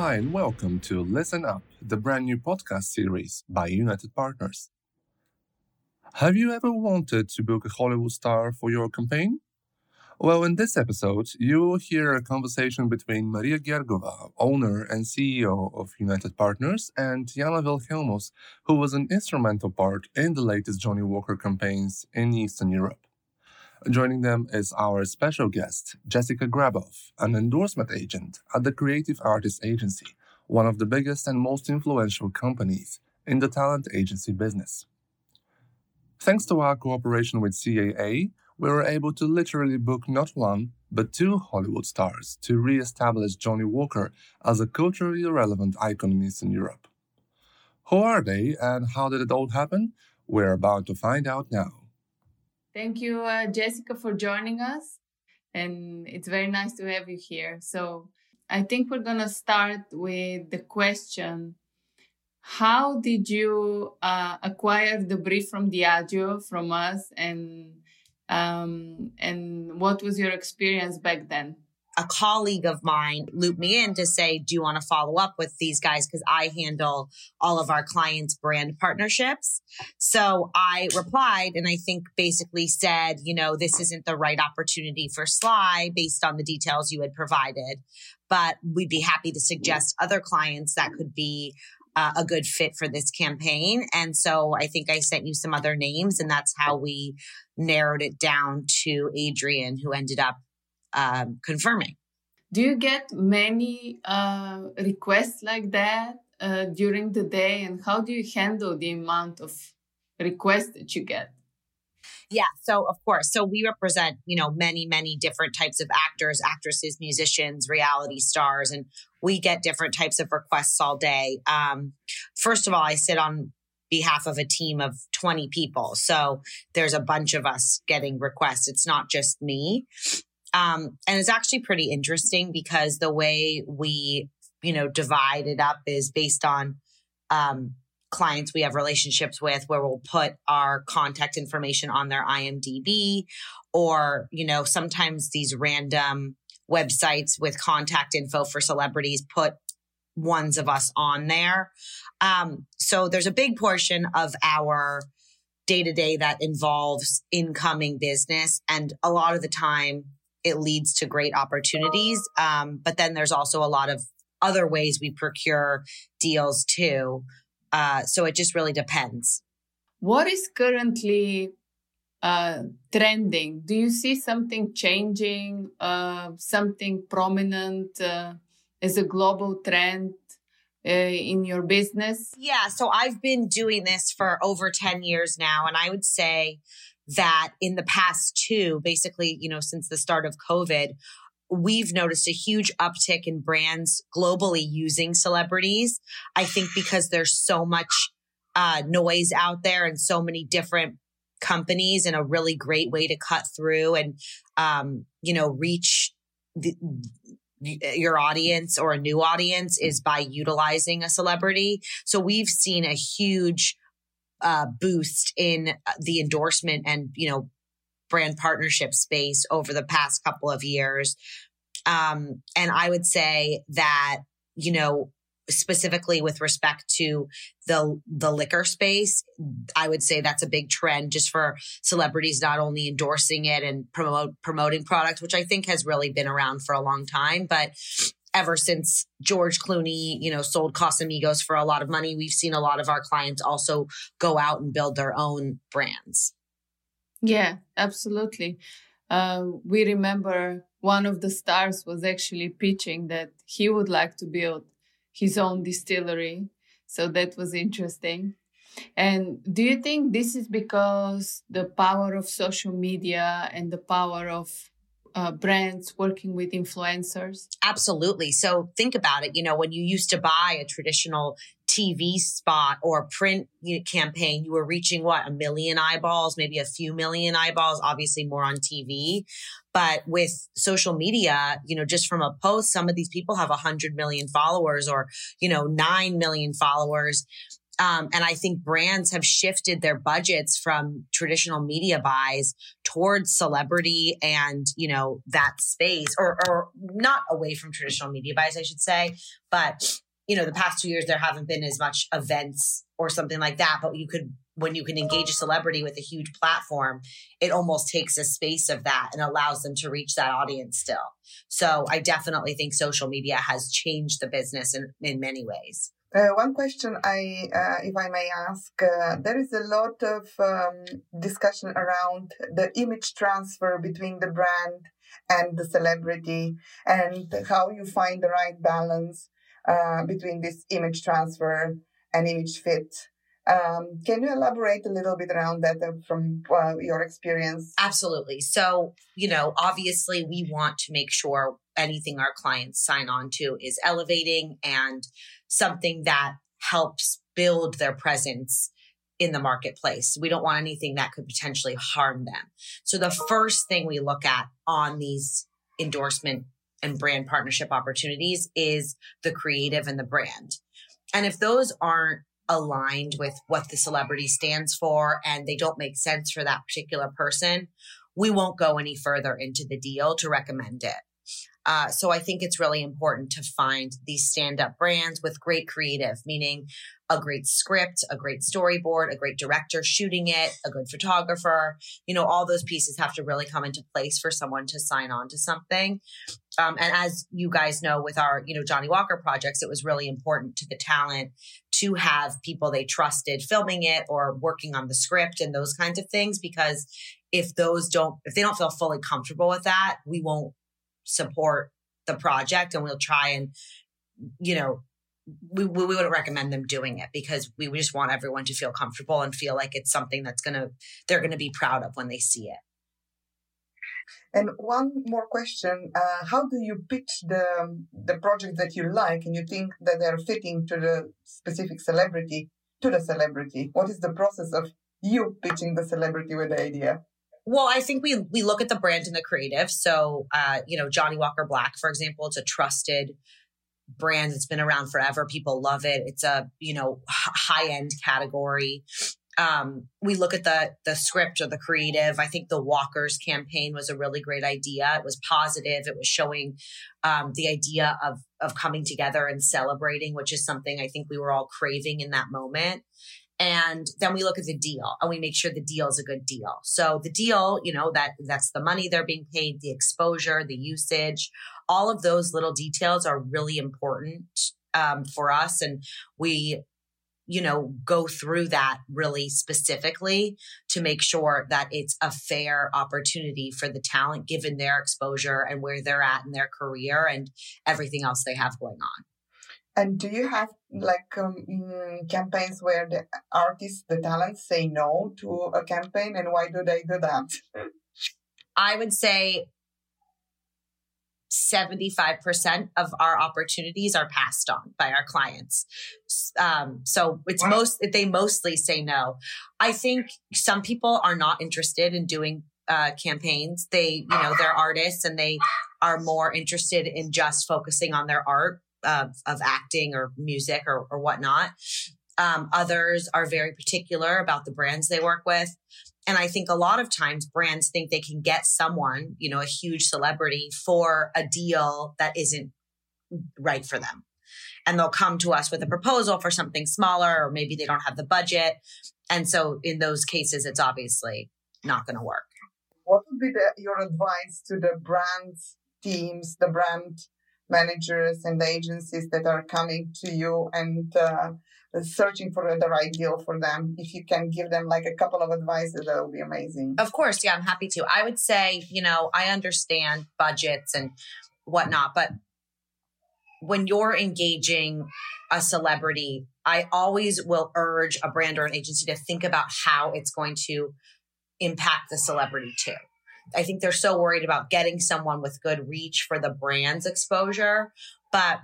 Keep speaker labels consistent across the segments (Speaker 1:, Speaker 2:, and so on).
Speaker 1: Hi, and welcome to Listen Up, the brand new podcast series by United Partners. Have you ever wanted to book a Hollywood star for your campaign? Well, in this episode, you will hear a conversation between Maria Gergova, owner and CEO of United Partners, and Jana Wilhelmus, who was an instrumental part in the latest Johnnie Walker campaigns in Eastern Europe. Joining them is our special guest, Jessica Graboff, an endorsement agent at the Creative Artists Agency, one of the biggest and most influential companies in the talent agency business. Thanks to our cooperation with CAA, we were able to literally book not one, but two Hollywood stars to re establish Johnnie Walker as a culturally relevant icon in Eastern Europe. Who are they and how did it all happen? We're about to find out now.
Speaker 2: Thank you, uh, Jessica, for joining us. And it's very nice to have you here. So, I think we're going to start with the question How did you uh, acquire the brief from Diageo from us? And, um, and what was your experience back then?
Speaker 3: A colleague of mine looped me in to say, Do you want to follow up with these guys? Because I handle all of our clients' brand partnerships. So I replied and I think basically said, You know, this isn't the right opportunity for Sly based on the details you had provided, but we'd be happy to suggest other clients that could be. Uh, a good fit for this campaign. And so I think I sent you some other names, and that's how we narrowed it down to Adrien, who ended up um, confirming.
Speaker 2: Do you get many uh, requests like that uh, during the day, and how do you handle the amount of requests that you get?
Speaker 3: Yeah, so of course, so we represent you know many many different types of actors, actresses, musicians, reality stars, and we get different types of requests all day. Um, first of all, I sit on behalf of a team of 20 people. So there's a bunch of us getting requests. It's not just me. Um, and it's actually pretty interesting because the way we, you know, divide it up is based on um, clients we have relationships with where we'll put our contact information on their IMDb or, you know, sometimes these random websites with contact info for celebrities put ones of us on there. Um, so there's a big portion of our day to day that involves incoming business. And a lot of the time, it leads to great opportunities. Um, but then there's also a lot of other ways we procure deals too. Uh, so it just really depends.
Speaker 2: What is currently uh, trending? Do you see something changing, uh, something prominent uh, as a global trend? Uh, in your business?
Speaker 3: Yeah, so I've been doing this for over 10 years now. And I would say that in the past two, basically, you know, since the start of COVID, we've noticed a huge uptick in brands globally using celebrities. I think because there's so much uh, noise out there and so many different companies and a really great way to cut through and, um, you know, reach the, your audience or a new audience is by utilizing a celebrity. So we've seen a huge uh, boost in uh, the endorsement and you know brand partnership space over the past couple of years. Um, and I would say that you know specifically with respect to the the liquor space i would say that's a big trend just for celebrities not only endorsing it and promote promoting products which i think has really been around for a long time but ever since George Clooney, you know, sold Casamigos for a lot of money, we've seen a lot of our clients also go out and build their own brands.
Speaker 2: Yeah, absolutely. Uh, we remember one of the stars was actually pitching that he would like to build his own distillery. So that was interesting. And do you think this is because the power of social media and the power of uh, brands working with influencers?
Speaker 3: Absolutely. So think about it. You know, when you used to buy a traditional TV spot or print campaign, you were reaching what a million eyeballs, maybe a few million eyeballs, obviously more on TV. But with social media, you know, just from a post, some of these people have a hundred million followers or, you know, nine million followers. Um, and I think brands have shifted their budgets from traditional media buys towards celebrity and you know that space or or not away from traditional media buys i should say. But you know the past two years there haven't been as much events or something like that. But you could when you can engage a celebrity with a huge platform it almost takes a space of that and allows them to reach that audience still. So i definitely think social media has changed the business in, in many ways
Speaker 4: uh, one question I, uh, if I may ask, uh, there is a lot of um, discussion around the image transfer between the brand and the celebrity, and how you find the right balance uh, between this image transfer and image fit. Um, can you elaborate a little bit around that uh, from uh, your experience?
Speaker 3: Absolutely. So, you know, obviously, we want to make sure anything our clients sign on to is elevating and something that helps build their presence in the marketplace. We don't want anything that could potentially harm them. So the first thing we look at on these endorsement and brand partnership opportunities is the creative and the brand. And if those aren't aligned with what the celebrity stands for and they don't make sense for that particular person, we won't go any further into the deal to recommend it. Uh, so I think it's really important to find these stand up brands with great creative, meaning a great script, a great storyboard, a great director shooting it, a good photographer. You know, all those pieces have to really come into place for someone to sign on to something. Um, and as you guys know, with our, you know, Johnnie Walker projects, it was really important to the talent to have people they trusted filming it or working on the script and those kinds of things. Because if those don't, if they don't feel fully comfortable with that, we won't support the project and we'll try and you know we, we wouldn't recommend them doing it because we just want everyone to feel comfortable and feel like it's something that's gonna they're gonna be proud of when they see it.
Speaker 4: And one more question uh, how do you pitch the the project that you like and you think that they're fitting to the specific celebrity to the celebrity? What is the process of you pitching the celebrity with the idea
Speaker 3: well, I think we we look at the brand and the creative. So, uh, you know, Johnnie Walker Black, for example, it's a trusted brand. It's been around forever. People love it. It's a you know high end category. Um, we look at the the script or the creative. I think the Walkers campaign was a really great idea. It was positive. It was showing um, the idea of of coming together and celebrating, which is something I think we were all craving in that moment. And then we look at the deal and we make sure the deal is a good deal. So the deal, you know, that that's the money they're being paid, the exposure, the usage, all of those little details are really important um, for us. And we, you know, go through that really specifically to make sure that it's a fair opportunity for the talent given their exposure and where they're at in their career and everything else they have going on.
Speaker 4: And do you have like um, mm, campaigns where the artists, the talents say no to a campaign and why do they do that?
Speaker 3: I would say 75% of our opportunities are passed on by our clients. Um, so it's wow. most, they mostly say no. I think some people are not interested in doing uh, campaigns. They, you know, they're artists and they are more interested in just focusing on their art of, of acting or music or, or whatnot. Um, others are very particular about the brands they work with. And I think a lot of times brands think they can get someone, you know, a huge celebrity for a deal that isn't right for them. And they'll come to us with a proposal for something smaller, or maybe they don't have the budget. And so in those cases, it's obviously not going to work.
Speaker 4: What would be the, your advice to the brand teams, the brand managers and agencies that are coming to you and uh, searching for the right deal for them. If you can give them like a couple of advices, that would be amazing.
Speaker 3: Of course. Yeah, I'm happy to. I would say, you know, I understand budgets and whatnot, but when you're engaging a celebrity, I always will urge a brand or an agency to think about how it's going to impact the celebrity too. I think they're so worried about getting someone with good reach for the brand's exposure. But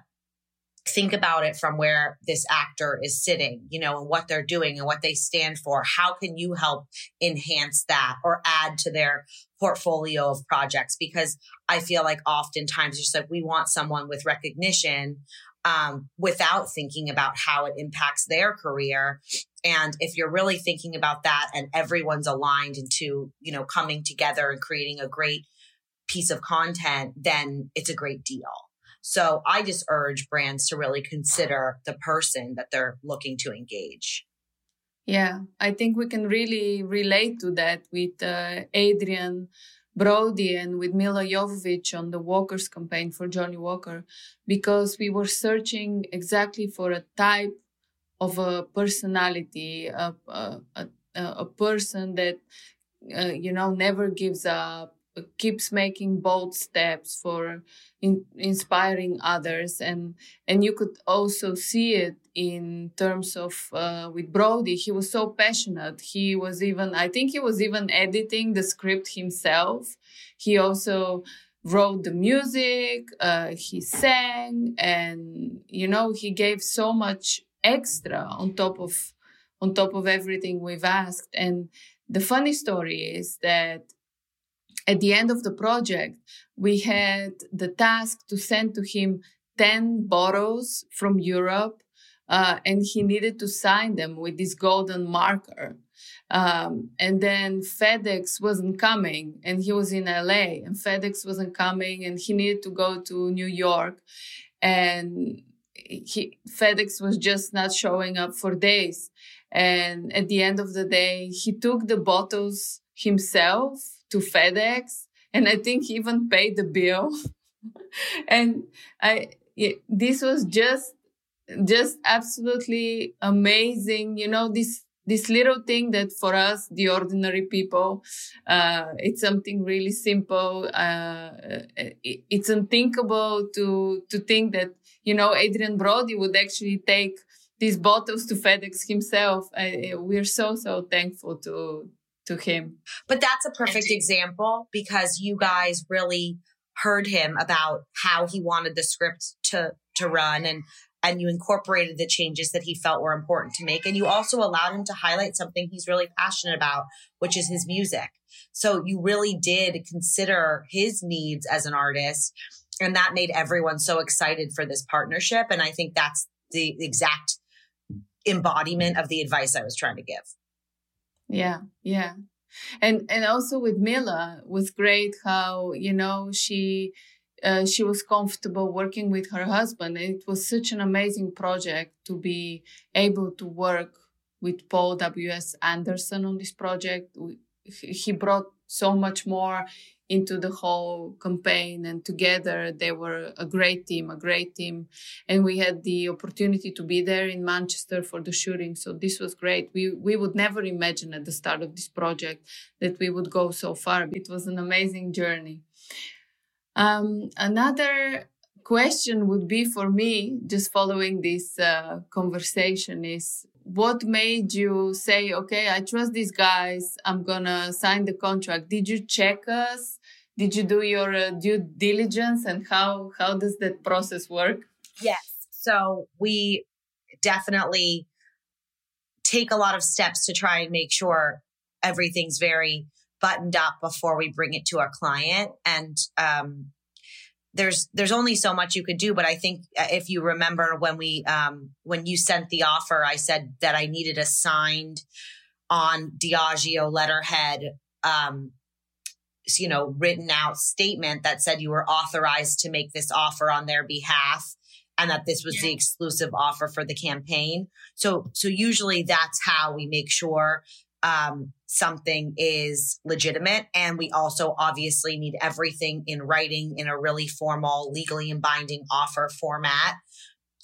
Speaker 3: think about it from where this actor is sitting, you know, and what they're doing and what they stand for. How can you help enhance that or add to their portfolio of projects? Because I feel like oftentimes just like we want someone with recognition um, without thinking about how it impacts their career. And if you're really thinking about that and everyone's aligned into, you know, coming together and creating a great piece of content, then it's a great deal. So I just urge brands to really consider the person that they're looking to engage.
Speaker 2: Yeah, I think we can really relate to that with uh, Adrien Brody and with Milla Jovovich on the Walker's campaign for Johnnie Walker because we were searching exactly for a type of a personality, a, a, a, a person that, uh, you know, never gives up, keeps making bold steps for in, inspiring others and and you could also see it in terms of uh, with brody. He was so passionate. He was even i think he was even editing the script himself. He also wrote the music uh, he sang and you know he gave so much extra on top of on top of everything we've asked. And the funny story is that at the end of the project, we had the task to send to him 10 bottles from Europe, uh, and he needed to sign them with this golden marker. Um, and then FedEx wasn't coming, and he was in LA, and FedEx wasn't coming, and he needed to go to New York. And he, FedEx was just not showing up for days. And at the end of the day, he took the bottles himself to FedEx, and I think he even paid the bill. and I this was just just absolutely amazing. You know this this little thing that for us, the ordinary people, uh, it's something really simple. Uh, it, it's unthinkable to to think that you know adrien Brody would actually take these bottles to FedEx himself. I, we're so so thankful to to him.
Speaker 3: But that's a perfect example because you guys really heard him about how he wanted the script to to run and and you incorporated the changes that he felt were important to make. And you also allowed him to highlight something he's really passionate about which is his music. So you really did consider his needs as an artist and that made everyone so excited for this partnership. And i think that's the exact embodiment of the advice i was trying to give
Speaker 2: yeah, yeah. And and also with Milla was great how, you know, she uh, she was comfortable working with her husband. It was such an amazing project to be able to work with Paul W.S. Anderson on this project. He brought so much more into the whole campaign and together they were a great team a great team. And we had the opportunity to be there in manchester for the shooting so this was great. We we would never imagine at the start of this project that we would go so far. It was an amazing journey. Um, another question would be for me just following this uh, conversation is what made you say, okay, I trust these guys, I'm gonna sign the contract? Did you check us? Did you do your uh, due diligence and how how does that process work?
Speaker 3: Yes. So we definitely take a lot of steps to try and make sure everything's very buttoned up before we bring it to our client and um, there's there's only so much you could do but i think uh, if you remember when we um when you sent the offer i said that i needed a signed on diageo letterhead um you know written out statement that said you were authorized to make this offer on their behalf and that this was yeah. the exclusive offer for the campaign so so usually that's how we make sure um, something is legitimate. And we also obviously need everything in writing in a really formal, legally and binding offer format.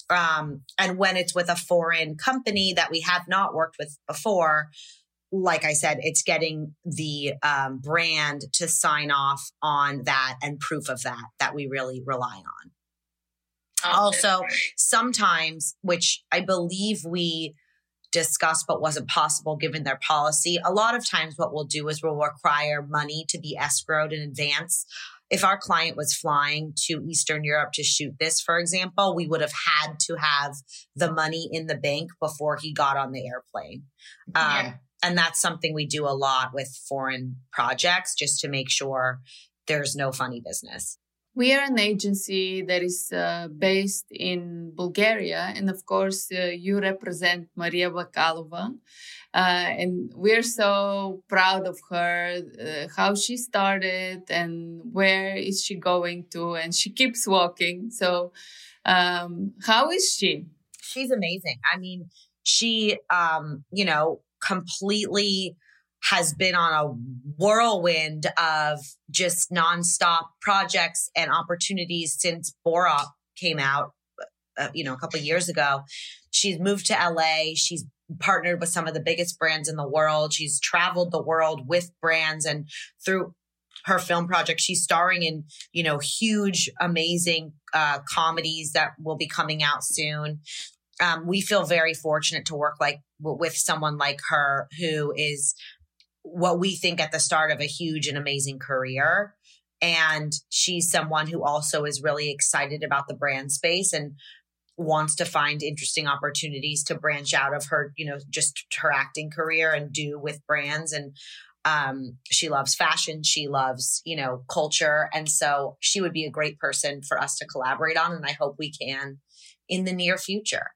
Speaker 3: Um, and when it's with a foreign company that we have not worked with before, like I said, it's getting the um, brand to sign off on that and proof of that that we really rely on. Okay. Also, sometimes, which I believe we discussed but wasn't possible given their policy. A lot of times, what we'll do is we'll require money to be escrowed in advance. If our client was flying to Eastern Europe to shoot this, for example, we would have had to have the money in the bank before he got on the airplane. Um. And that's something we do a lot with foreign projects just to make sure there's no funny business
Speaker 2: we are an agency that is uh, based in Bulgaria, and of course, uh, you represent Maria Bakalova, uh, and we're so proud of her, uh, how she started, and where is she going to, and she keeps walking. So, um, how is she?
Speaker 3: She's amazing. I mean, she, um, you know, completely has been on a whirlwind of just nonstop projects and opportunities since Borat came out, uh, you know, a couple years ago. She's moved to LA. She's partnered with some of the biggest brands in the world. She's traveled the world with brands and through her film project she's starring in you know huge amazing uh, comedies that will be coming out soon um, we feel very fortunate to work like with someone like her who is what we think at the start of a huge and amazing career. And she's someone who also is really excited about the brand space and wants to find interesting opportunities to branch out of her, you know, just her acting career and do with brands. And um, she loves fashion. She loves, you know, culture. And so she would be a great person for us to collaborate on. And I hope we can in the near future.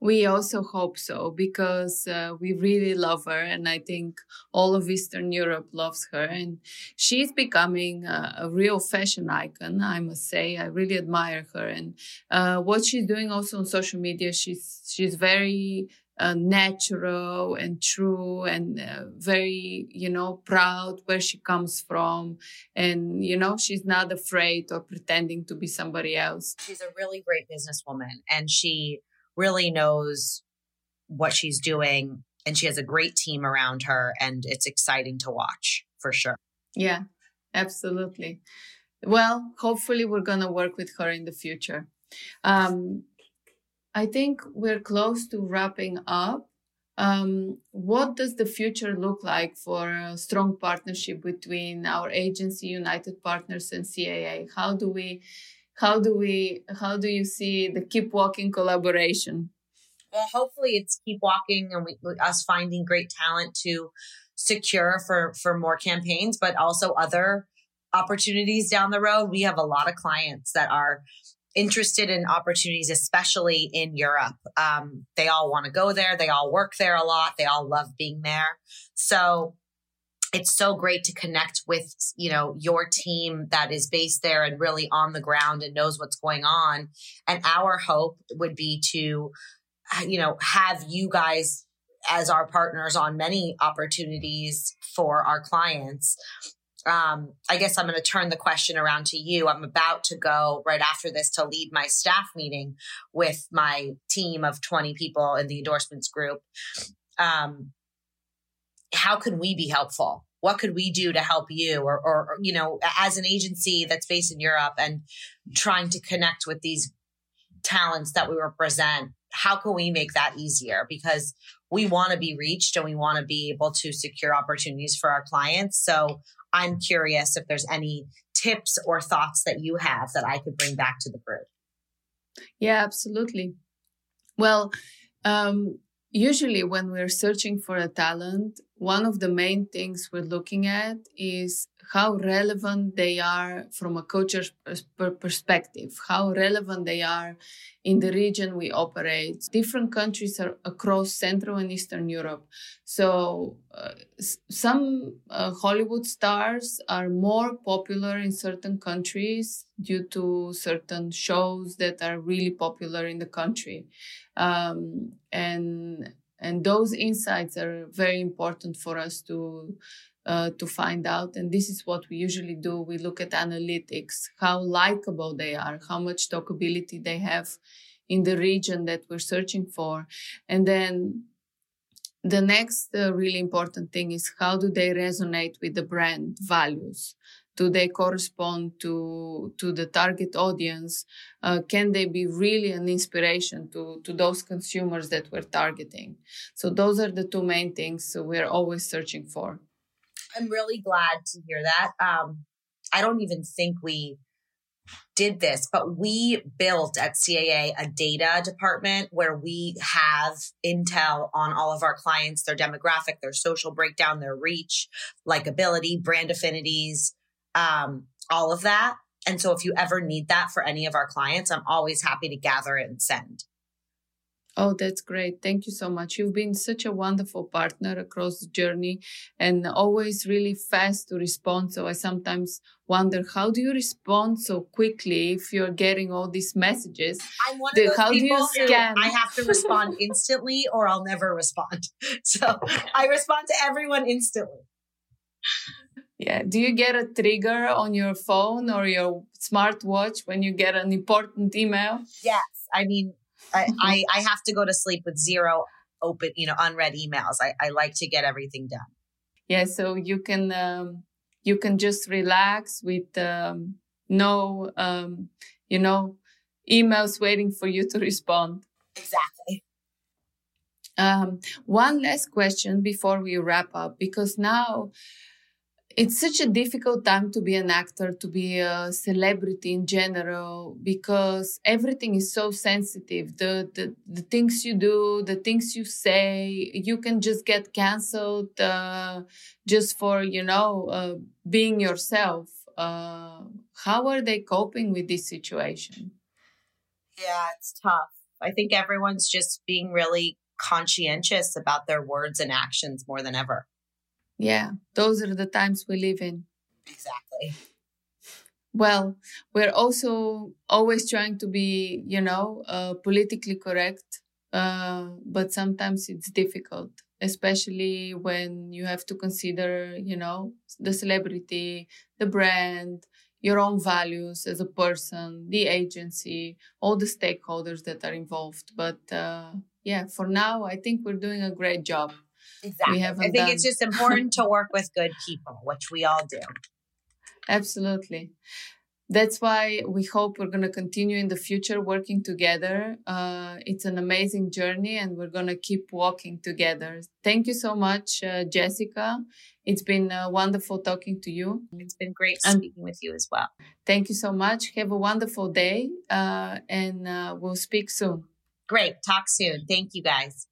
Speaker 2: We also hope so because uh, we really love her, and I think all of Eastern Europe loves her. And she's becoming a, a real fashion icon, I must say. I really admire her, and uh, what she's doing also on social media. She's she's very uh, natural and true and uh, very you know proud where she comes from and you know she's not afraid or pretending to be somebody else
Speaker 3: she's a really great businesswoman and she really knows what she's doing and she has a great team around her and it's exciting to watch for sure.
Speaker 2: Yeah, absolutely. Well, hopefully we're going to work with her in the future. Um, I think we're close to wrapping up. Um, what does the future look like for a strong partnership between our agency, United Partners, and CAA? How do we how do we how do you see the keep walking collaboration?
Speaker 3: Well hopefully it's keep walking and we, us finding great talent to secure for for more campaigns but also other opportunities down the road. We have a lot of clients that are interested in opportunities especially in europe. Um, they all want to go there. They all work there a lot. They all love being there. So it's so great to connect with you know your team that is based there and really on the ground and knows what's going on and our hope would be to you know have you guys as our partners on many opportunities for our clients um, I guess I'm going to turn the question around to you. I'm about to go right after this to lead my staff meeting with my team of 20 people in the endorsements group. Um, how can we be helpful? What could we do to help you? Or, or, you know, as an agency that's based in Europe and trying to connect with these talents that we represent, how can we make that easier? Because we want to be reached and we want to be able to secure opportunities for our clients. So I'm curious if there's any tips or thoughts that you have that I could bring back to the group.
Speaker 2: Yeah, absolutely. Well, um, usually when we're searching for a talent, one of the main things we're looking at is how relevant they are from a culture perspective, how relevant they are in the region we operate. Different countries are across Central and Eastern Europe. So uh, some uh, Hollywood stars are more popular in certain countries due to certain shows that are really popular in the country. Um, and and those insights are very important for us to uh, to find out. And this is what we usually do. We look at analytics how likable they are how much talkability they have in the region that we're searching for. And then the next uh, really important thing is how do they resonate with the brand values do they correspond to to the target audience uh, can they be really an inspiration to to those consumers that we're targeting? So those are the two main things we're always searching for.
Speaker 3: I'm really glad to hear that. Um, i don't even think we did this, but we built at CAA a data department where we have intel on all of our clients, their demographic, their social breakdown, their reach, likability, brand affinities, um, all of that. And so if you ever need that for any of our clients, I'm always happy to gather it and send.
Speaker 2: Oh, that's great. Thank you so much. You've been such a wonderful partner across the journey and always really fast to respond. So I sometimes wonder how do you respond so quickly if you're getting all these messages?
Speaker 3: I'm one of those how people do you scan? I have to respond instantly or I'll never respond. So I respond to everyone instantly.
Speaker 2: Yeah. Do you get a trigger on your phone or your smartwatch when you get an important email?
Speaker 3: Yes. I mean, I, I, I have to go to sleep with zero open, you know, unread emails. I, I like to get everything done.
Speaker 2: Yeah, so you can um, you can just relax with um, no um, you know emails waiting for you to respond.
Speaker 3: Exactly.
Speaker 2: Um, one last question before we wrap up, because now it's such a difficult time to be an actor, to be a celebrity in general, because everything is so sensitive. The, the, the things you do, the things you say, you can just get canceled uh, just for, you know, uh, being yourself. Uh, how are they coping with this situation?
Speaker 3: Yeah, it's tough. I think everyone's just being really conscientious about their words and actions more than ever.
Speaker 2: Yeah, those are the times we live in.
Speaker 3: Exactly.
Speaker 2: Well, we're also always trying to be, you know, uh, politically correct, uh, but sometimes it's difficult, especially when you have to consider, you know, the celebrity, the brand, your own values as a person, the agency, all the stakeholders that are involved. But uh, yeah, for now, I think we're doing a great job.
Speaker 3: Exactly. I think done. it's just important to work with good people, which we all do.
Speaker 2: Absolutely. That's why we hope we're going to continue in the future working together. Uh, it's an amazing journey and we're going to keep walking together. Thank you so much, uh, Jessica. It's been uh, wonderful talking to you.
Speaker 3: It's been great and speaking with you as well.
Speaker 2: Thank you so much. Have a wonderful day uh, and uh, we'll speak soon.
Speaker 3: Great. Talk soon. Thank you guys.